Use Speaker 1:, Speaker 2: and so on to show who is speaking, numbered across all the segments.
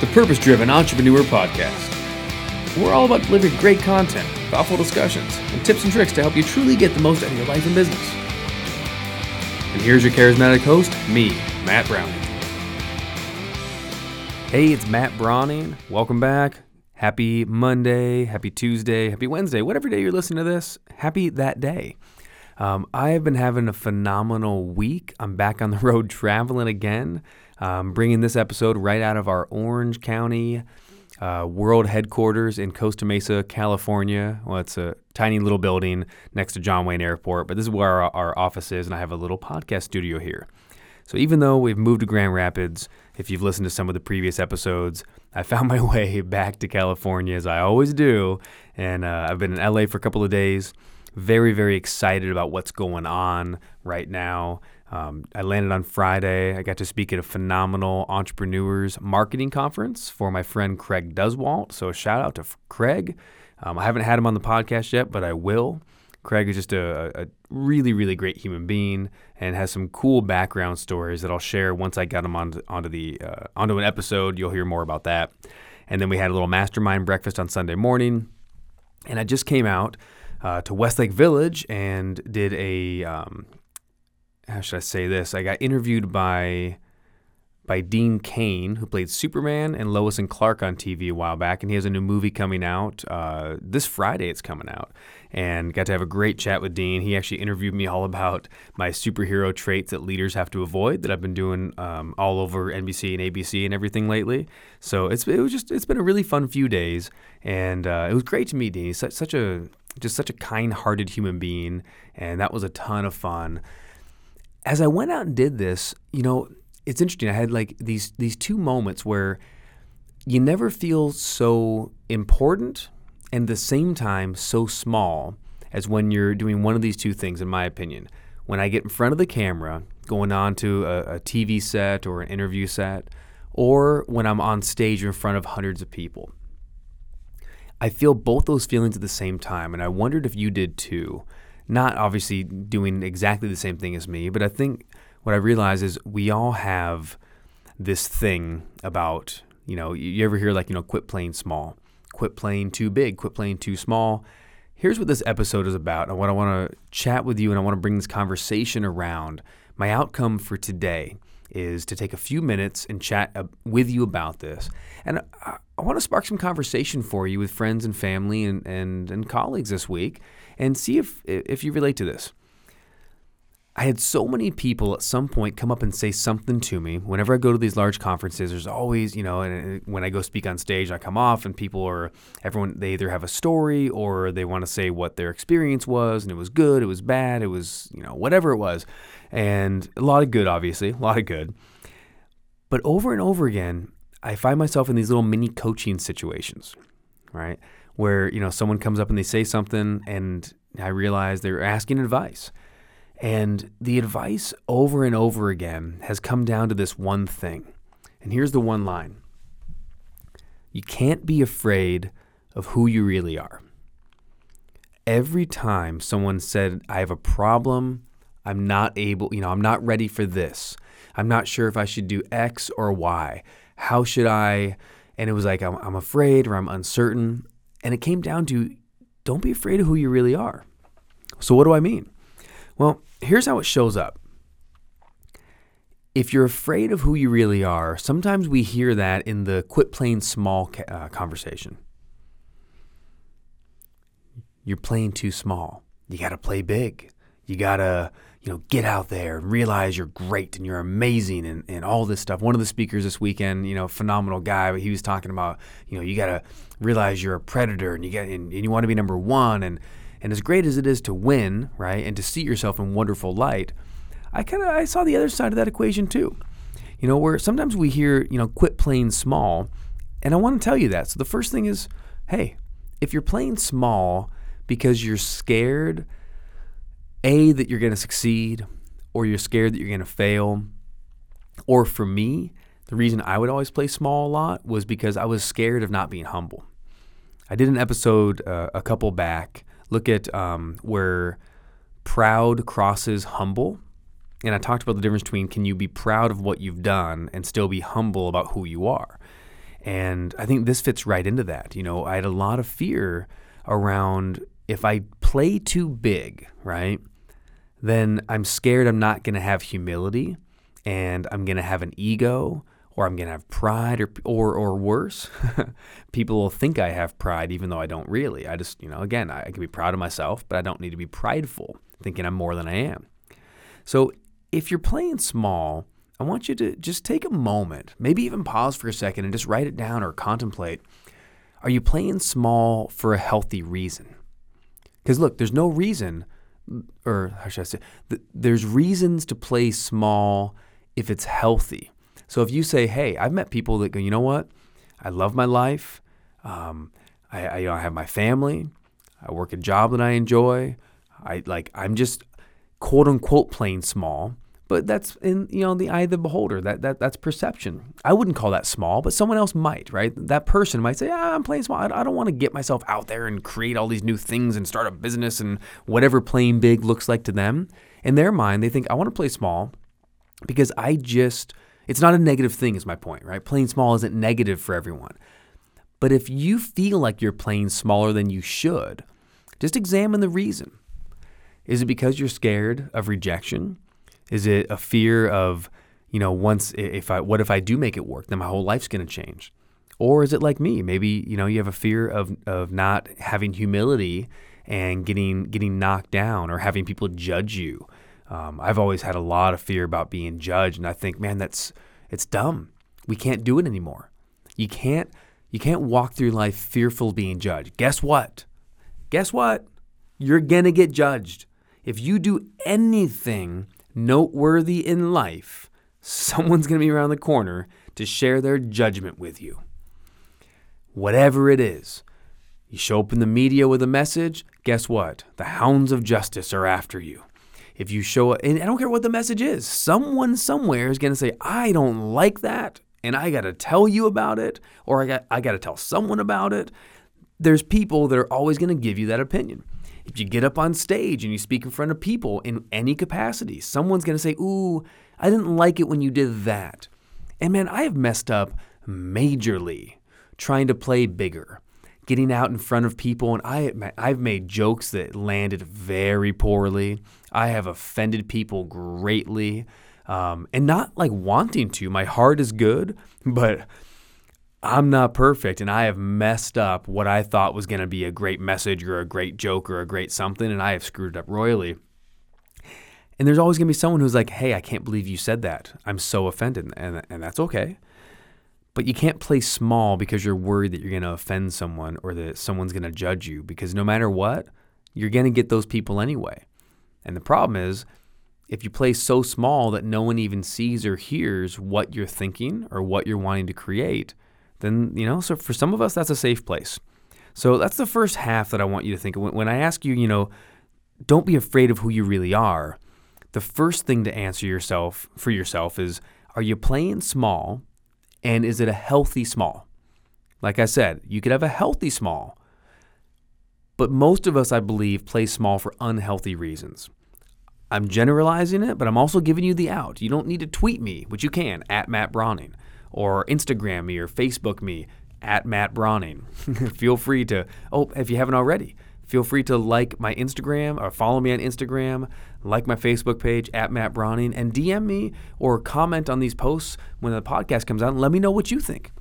Speaker 1: the Purpose Driven Entrepreneur Podcast. We're all about delivering great content, thoughtful discussions, and tips and tricks to help you truly get the most out of your life and business. And here's your charismatic host, me, Matt Brauning. Hey, it's Matt Brauning. Welcome back. Happy Monday, happy Tuesday, happy Wednesday, whatever day you're listening to this, happy that day. Um, I have been having a phenomenal week. I'm back on the road traveling again, um, bringing this episode right out of our Orange County uh, world headquarters in Costa Mesa, California. Well, it's a tiny little building next to John Wayne Airport, but this is where our, our office is, and I have a little podcast studio here. So even though we've moved to Grand Rapids, if you've listened to some of the previous episodes, I found my way back to California as I always do, and uh, I've been in LA for a couple of days very, very excited about what's going on right now. Um, I landed on Friday. I got to speak at a phenomenal entrepreneurs marketing conference for my friend Craig Duswalt. So, a shout out to Craig. Um, I haven't had him on the podcast yet, but I will. Craig is just a, a, really, really great human being and has some cool background stories that I'll share once I got him onto, onto the uh, onto an episode. You'll hear more about that. And then we had a little mastermind breakfast on Sunday morning, and I just came out uh, to Westlake Village and did a um, how should I say this? I got interviewed by by Dean Cain, who played Superman and Lois and Clark on TV a while back, and he has a new movie coming out uh, this Friday. It's coming out, and got to have a great chat with Dean. He actually interviewed me all about my superhero traits that leaders have to avoid that I've been doing um, all over NBC and ABC and everything lately. So it's it was just it's been a really fun few days, and uh, it was great to meet Dean. He's such, such a just such a kind-hearted human being, and that was a ton of fun. As I went out and did this, you know, it's interesting. I had like these these two moments where you never feel so important and at the same time so small as when you're doing one of these two things, in my opinion. When I get in front of the camera, going on to a, a TV set or an interview set, or when I'm on stage in front of hundreds of people. I feel both those feelings at the same time, and I wondered if you did too. Not obviously doing exactly the same thing as me, but I think what I realize is we all have this thing about, you know, you ever hear like, you know, quit playing small, quit playing too big, quit playing too small. Here's what this episode is about, and what I want to chat with you, and I want to bring this conversation around. My outcome for today is to take a few minutes and chat with you about this. And I, I want to spark some conversation for you with friends and family and, and, and colleagues this week and see if, if you relate to this. I had so many people at some point come up and say something to me. Whenever I go to these large conferences, there's always, you know, and when I go speak on stage, I come off and people are, everyone, they either have a story or they want to say what their experience was and it was good, it was bad, it was, you know, whatever it was. And a lot of good, obviously, a lot of good. But over and over again, I find myself in these little mini coaching situations, right? Where, you know, someone comes up and they say something and I realize they're asking advice. And the advice over and over again has come down to this one thing. And here's the one line You can't be afraid of who you really are. Every time someone said, I have a problem, I'm not able, you know, I'm not ready for this. I'm not sure if I should do X or Y. How should I? And it was like, I'm, I'm afraid or I'm uncertain. And it came down to don't be afraid of who you really are. So, what do I mean? Well, here's how it shows up. If you're afraid of who you really are, sometimes we hear that in the quit playing small uh, conversation. You're playing too small. You got to play big. You got to, you know, get out there and realize you're great and you're amazing and, and all this stuff. One of the speakers this weekend, you know, phenomenal guy, but he was talking about, you know, you got to realize you're a predator and you get and, and you want to be number one and and as great as it is to win, right, and to see yourself in wonderful light, I kind of I saw the other side of that equation too. You know, where sometimes we hear, you know, quit playing small, and I want to tell you that. So the first thing is, hey, if you're playing small because you're scared a that you're going to succeed or you're scared that you're going to fail, or for me, the reason I would always play small a lot was because I was scared of not being humble. I did an episode uh, a couple back look at um, where proud crosses humble. And I talked about the difference between can you be proud of what you've done and still be humble about who you are. And I think this fits right into that. You know, I had a lot of fear around if I play too big, right? Then I'm scared I'm not going to have humility and I'm going to have an ego or I'm going to have pride or or or worse. People will think I have pride even though I don't really. I just, you know, again, I, I can be proud of myself, but I don't need to be prideful, thinking I'm more than I am. So, if you're playing small, I want you to just take a moment, maybe even pause for a second and just write it down or contemplate. Are you playing small for a healthy reason? Because look, there's no reason, or how should I say, there's reasons to play small if it's healthy. So if you say, hey, I've met people that go, you know what? I love my life. Um, I, I, you know, I have my family. I work a job that I enjoy. I like, I'm just quote unquote playing small, but that's in, you know, the eye of the beholder. That, that, that's perception. I wouldn't call that small, but someone else might, right? That person might say, ah, I'm playing small. I, I don't want to get myself out there and create all these new things and start a business and whatever playing big looks like to them. In their mind, they think, I want to play small because I just – it's not a negative thing, is my point, right? Playing small isn't negative for everyone. But if you feel like you're playing smaller than you should, just examine the reason. Is it because you're scared of rejection? Is it a fear of, you know, once if I what if I do make it work, then my whole life's going to change? Or is it like me? Maybe, you know, you have a fear of of not having humility and getting getting knocked down or having people judge you um, I've always had a lot of fear about being judged, and I think, man, that's it's dumb. We can't do it anymore. You can't you can't walk through life fearful of being judged. Guess what? Guess what? You're gonna get judged. If you do anything noteworthy in life, someone's gonna be around the corner to share their judgment with you. Whatever it is. You show up in the media with a message, guess what? The hounds of justice are after you if you show up, and I don't care what the message is, someone somewhere is going to say, I don't like that, and I got to tell you about it, or I got, I got to tell someone about it. There's people that are always going to give you that opinion. If you get up on stage and you speak in front of people in any capacity, someone's going to say, Ooh, I didn't like it when you did that. And man, I have messed up majorly trying to play bigger getting out in front of people and I I've made jokes that landed very poorly. I have offended people greatly. Um, and not like wanting to. My heart is good, but I'm not perfect and I have messed up what I thought was going to be a great message or a great joke or a great something and I have screwed it up royally. And there's always going to be someone who's like, "Hey, I can't believe you said that. I'm so offended." And and that's okay. But you can't play small because you're worried that you're going to offend someone or that someone's going to judge you because no matter what, you're going to get those people anyway. And the problem is, if you play so small that no one even sees or hears what you're thinking or what you're wanting to create, then, you know, so for some of us, that's a safe place. So that's the first half that I want you to think of. When I ask you, you know, don't be afraid of who you really are, the first thing to answer yourself for yourself is are you playing small and is it a healthy small? Like I said, you could have a healthy small, but most of us, I believe, play small for unhealthy reasons. I'm generalizing it, but I'm also giving you the out. You don't need to tweet me, which you can, at Matt Brauning, or Instagram me or Facebook me, at Matt Brauning. feel free to, oh, if you haven't already, feel free to like my Instagram or follow me on Instagram, like my Facebook page at Matt Brauning, and DM me or comment on these posts when the podcast comes out and let me know what you think.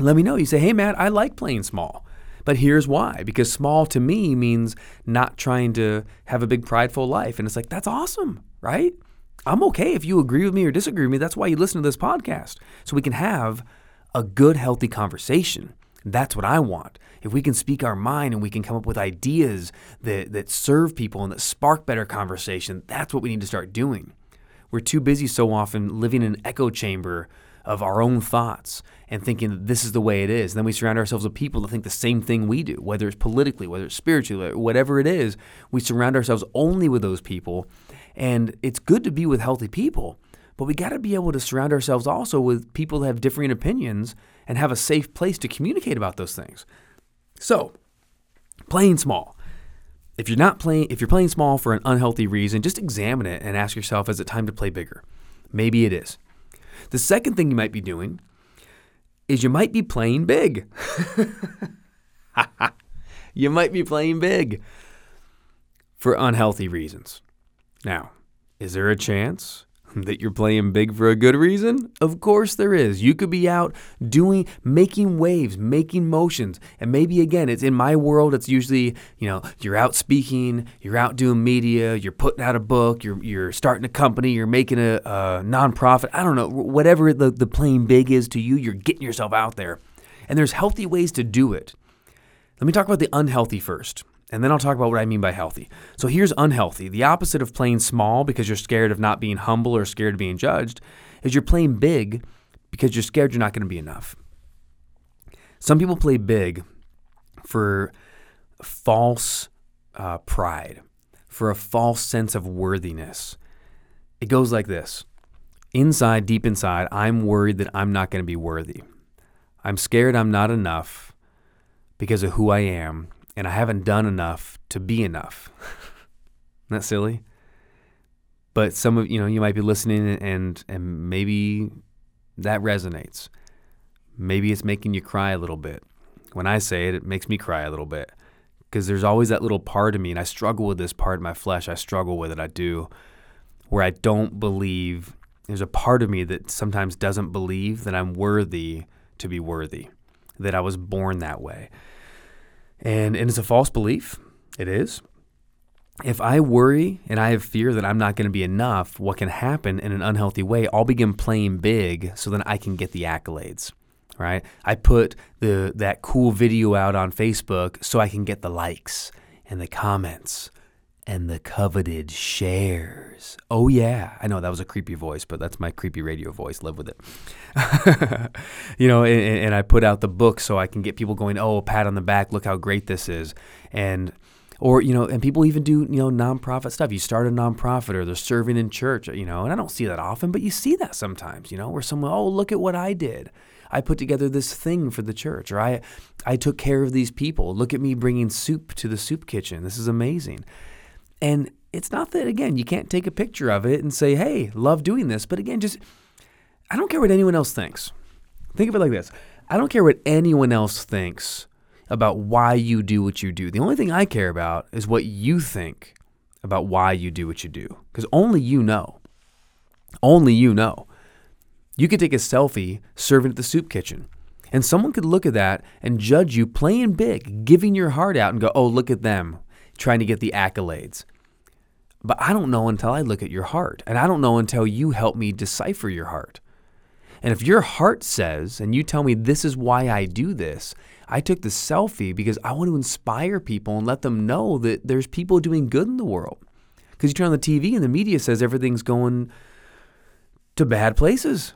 Speaker 1: Let me know. You say, hey, Matt, I like playing small. But here's why because small to me means not trying to have a big prideful life. And it's like, that's awesome, right? I'm okay if you agree with me or disagree with me. That's why you listen to this podcast. So we can have a good, healthy conversation. That's what I want. If we can speak our mind and we can come up with ideas that, that serve people and that spark better conversation, that's what we need to start doing. We're too busy so often living in an echo chamber of our own thoughts and thinking that this is the way it is. And then we surround ourselves with people that think the same thing we do, whether it's politically, whether it's spiritually, whatever it is. We surround ourselves only with those people. And it's good to be with healthy people, but we got to be able to surround ourselves also with people that have differing opinions and have a safe place to communicate about those things. So, playing small. If you're not playing if you're playing small for an unhealthy reason, just examine it and ask yourself is it time to play bigger? Maybe it is. The second thing you might be doing is you might be playing big. you might be playing big for unhealthy reasons. Now, is there a chance that you're playing big for a good reason? Of course there is. You could be out doing making waves, making motions. And maybe again, it's in my world it's usually, you know, you're out speaking, you're out doing media, you're putting out a book, you're you're starting a company, you're making a, a nonprofit. I don't know, whatever the the playing big is to you, you're getting yourself out there. And there's healthy ways to do it. Let me talk about the unhealthy first and then I'll talk about what I mean by healthy. So here's unhealthy. The opposite of playing small because you're scared of not being humble or scared of being judged is you're playing big because you're scared you're not going to be enough. Some people play big for false uh, pride, for a false sense of worthiness. It goes like this Inside, deep inside, I'm worried that I'm not going to be worthy. I'm scared I'm not enough because of who I am and I haven't done enough to be enough. Isn't that silly? But some of you know you might be listening and and maybe that resonates. Maybe it's making you cry a little bit. When I say it, it makes me cry a little bit because there's always that little part of me, and I struggle with this part of my flesh. I struggle with it. I do, where I don't believe. There's a part of me that sometimes doesn't believe that I'm worthy to be worthy, that I was born that way. And, and it's a false belief. It is. If I worry and I have fear that I'm not going to be enough, what can happen in an unhealthy way? I'll begin playing big so then I can get the accolades. Right? I put the that cool video out on Facebook so I can get the likes and the comments and the coveted shares. Oh, yeah. I know that was a creepy voice, but that's my creepy radio voice. Live with it. you know, and, and, I put out the book so I can get people going, oh, pat on the back, look how great this is. And, or, you know, and people even do, you know, nonprofit stuff. You start a nonprofit or they're serving in church, you know, and I don't see that often, but you see that sometimes, you know, where someone, oh, look at what I did. I put together this thing for the church, or I, I took care of these people. Look at me bringing soup to the soup kitchen. This is amazing. And it's not that, again, you can't take a picture of it and say, hey, love doing this. But again, just, I don't care what anyone else thinks. Think of it like this I don't care what anyone else thinks about why you do what you do. The only thing I care about is what you think about why you do what you do. Because only you know. Only you know. You could take a selfie serving at the soup kitchen. And someone could look at that and judge you playing big, giving your heart out and go, oh, look at them trying to get the accolades. But I don't know until I look at your heart. And I don't know until you help me decipher your heart. And if your heart says, and you tell me this is why I do this, I took the selfie because I want to inspire people and let them know that there's people doing good in the world. Because you turn on the TV and the media says everything's going to bad places.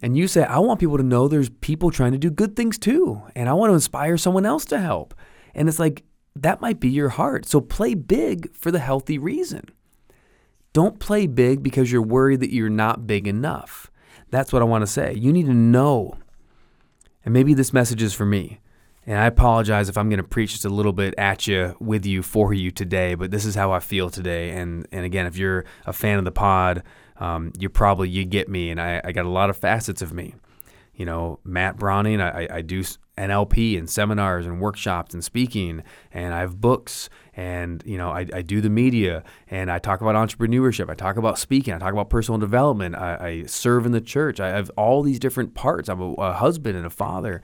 Speaker 1: And you say, I want people to know there's people trying to do good things too. And I want to inspire someone else to help. And it's like, that might be your heart. So play big for the healthy reason. Don't play big because you're worried that you're not big enough. That's what I want to say. You need to know. And maybe this message is for me. And I apologize if I'm going to preach just a little bit at you, with you, for you today, but this is how I feel today. And and again, if you're a fan of the pod, um, you probably you get me, and I, I got a lot of facets of me you know, Matt Brauning. I, I do NLP and seminars and workshops and speaking, and I have books, and you know, I, I do the media, and I talk about entrepreneurship. I talk about speaking. I talk about personal development. I, I serve in the church. I have all these different parts. I'm a, a husband and a father,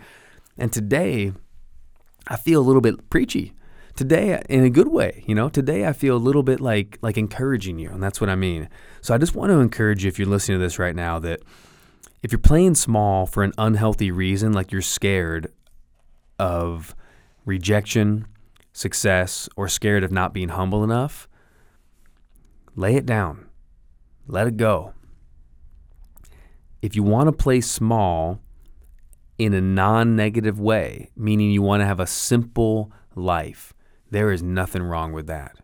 Speaker 1: and today, I feel a little bit preachy. Today, in a good way, you know. Today, I feel a little bit like like encouraging you, and that's what I mean. So I just want to encourage you, if you're listening to this right now, that if you're playing small for an unhealthy reason, like you're scared of rejection, success, or scared of not being humble enough, lay it down. Let it go. If you want to play small in a non negative way, meaning you want to have a simple life, there is nothing wrong with that.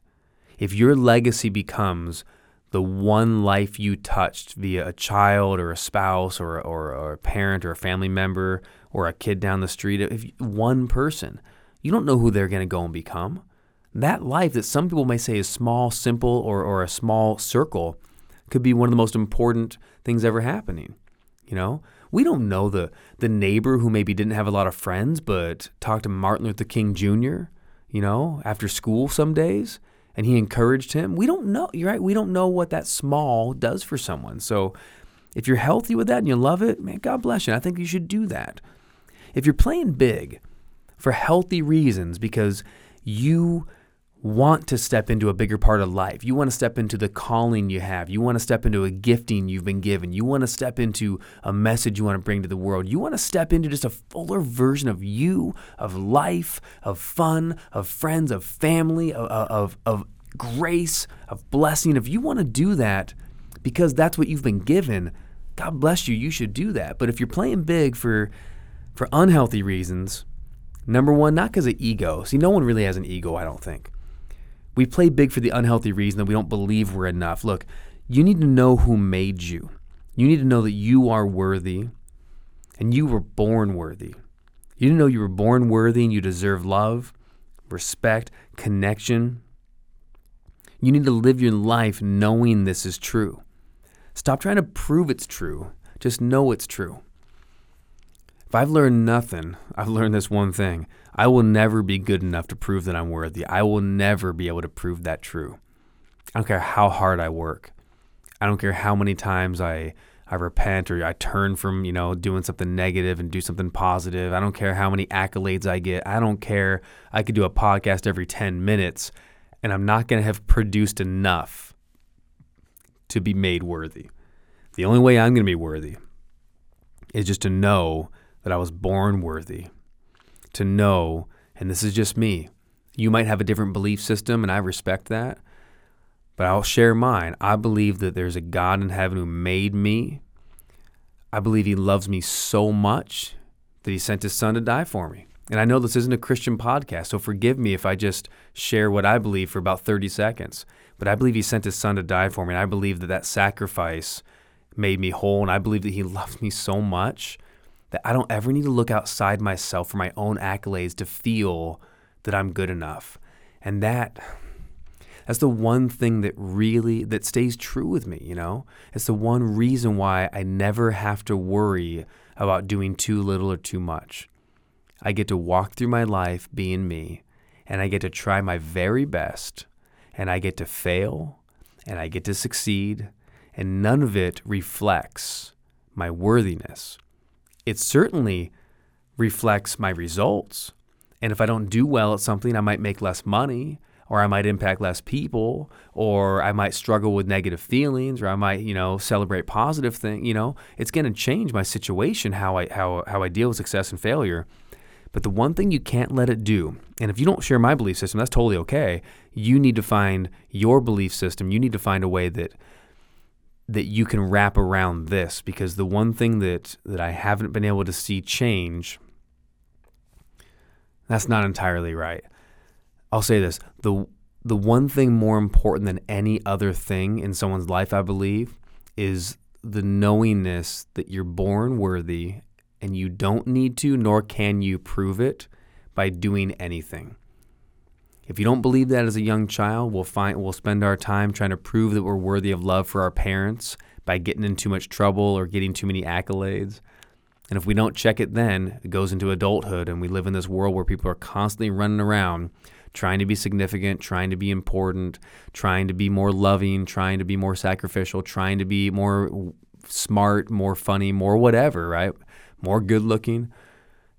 Speaker 1: If your legacy becomes the one life you touched via a child or a spouse or, or, or, a parent or a family member or a kid down the street, if one person, you don't know who they're going to go and become. That life that some people may say is small, simple, or, or a small circle could be one of the most important things ever happening. You know, We don't know the the neighbor who maybe didn't have a lot of friends but talked to Martin Luther King Jr., you know, after school some days and he encouraged him. We don't know, you're right? We don't know what that small does for someone. So if you're healthy with that and you love it, man, God bless you. I think you should do that. If you're playing big for healthy reasons because you want to step into a bigger part of life. You want to step into the calling you have. You want to step into a gifting you've been given. You want to step into a message you want to bring to the world. You want to step into just a fuller version of you, of life, of fun, of friends, of family, of, of, of grace, of blessing. If you want to do that because that's what you've been given, God bless you, you should do that. But if you're playing big for for unhealthy reasons, number one, not because of ego. See, no one really has an ego, I don't think. We play big for the unhealthy reason that we don't believe we're enough. Look, you need to know who made you. You need to know that you are worthy and you were born worthy. You need to know you were born worthy and you deserve love, respect, connection. You need to live your life knowing this is true. Stop trying to prove it's true. Just know it's true. If I've learned nothing, I've learned this one thing. I will never be good enough to prove that I'm worthy. I will never be able to prove that true. I don't care how hard I work. I don't care how many times I I repent or I turn from, you know, doing something negative and do something positive. I don't care how many accolades I get. I don't care. I could do a podcast every 10 minutes and I'm not going to have produced enough to be made worthy. The only way I'm going to be worthy is just to know that I was born worthy, to know, and this is just me. You might have a different belief system, and I respect that, but I'll share mine. I believe that there's a God in heaven who made me. I believe He loves me so much that He sent His Son to die for me. And I know this isn't a Christian podcast, so forgive me if I just share what I believe for about 30 seconds. But I believe He sent His Son to die for me, and I believe that that sacrifice made me whole, and I believe that He loves me so much that I don't ever need to look outside myself for my own accolades to feel that I'm good enough. And that that's the one thing that really that stays true with me, you know? It's the one reason why I never have to worry about doing too little or too much. I get to walk through my life being me, and I get to try my very best, and I get to fail, and I get to succeed, and none of it reflects my worthiness it certainly reflects my results. And if I don't do well at something, I might make less money or I might impact less people or I might struggle with negative feelings or I might, you know, celebrate positive things, you know, it's going to change my situation how I how how I deal with success and failure. But the one thing you can't let it do, and if you don't share my belief system, that's totally okay. You need to find your belief system. You need to find a way that that you can wrap around this because the one thing that that I haven't been able to see change that's not entirely right. I'll say this, the the one thing more important than any other thing in someone's life I believe is the knowingness that you're born worthy and you don't need to nor can you prove it by doing anything. If you don't believe that as a young child, we'll find we'll spend our time trying to prove that we're worthy of love for our parents by getting in too much trouble or getting too many accolades. And if we don't check it then, it goes into adulthood and we live in this world where people are constantly running around trying to be significant, trying to be important, trying to be more loving, trying to be more sacrificial, trying to be more smart, more funny, more whatever, right? More good looking.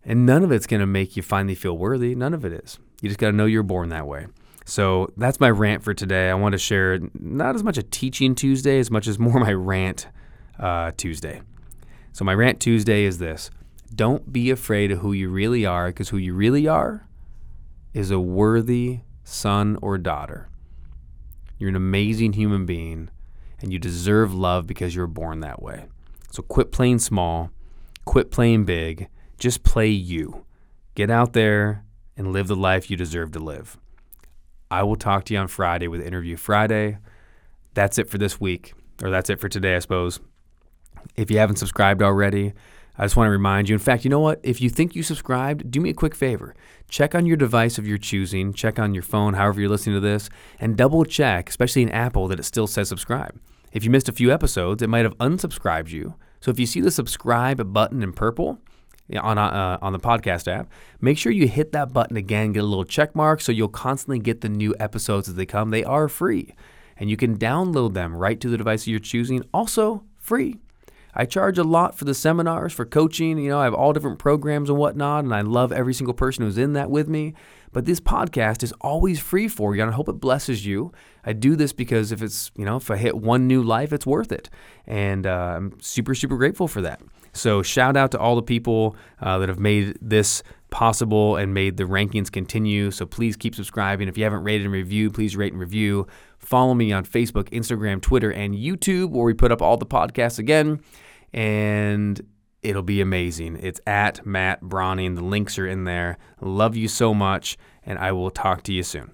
Speaker 1: And none of it's going to make you finally feel worthy. None of it is. You just got to know you're born that way. So that's my rant for today. I want to share not as much a teaching Tuesday as much as more my rant uh, Tuesday. So my rant Tuesday is this don't be afraid of who you really are because who you really are is a worthy son or daughter. You're an amazing human being and you deserve love because you're born that way. So quit playing small, quit playing big, just play you. Get out there, and live the life you deserve to live. I will talk to you on Friday with Interview Friday. That's it for this week, or that's it for today, I suppose. If you haven't subscribed already, I just want to remind you. In fact, you know what? If you think you subscribed, do me a quick favor. Check on your device of your choosing, check on your phone, however you're listening to this, and double check, especially in Apple, that it still says subscribe. If you missed a few episodes, it might have unsubscribed you So if you see the subscribe button in purple, on uh, on the podcast app, make sure you hit that button again, get a little check mark, so you'll constantly get the new episodes as they come. They are free, and you can download them right to the device you're choosing. Also free. I charge a lot for the seminars, for coaching. You know, I have all different programs and whatnot, and I love every single person who's in that with me. But this podcast is always free for you, and I hope it blesses you. I do this because if it's, you know, if I hit one new life, it's worth it. And uh, I'm super, super grateful for that. So, shout out to all the people uh, that have made this possible and made the rankings continue. So, please keep subscribing. If you haven't rated and reviewed, please rate and review. Follow me on Facebook, Instagram, Twitter, and YouTube, where we put up all the podcasts again and it'll be amazing. It's at Matt Brauning. The links are in there. Love you so much, and I will talk to you soon.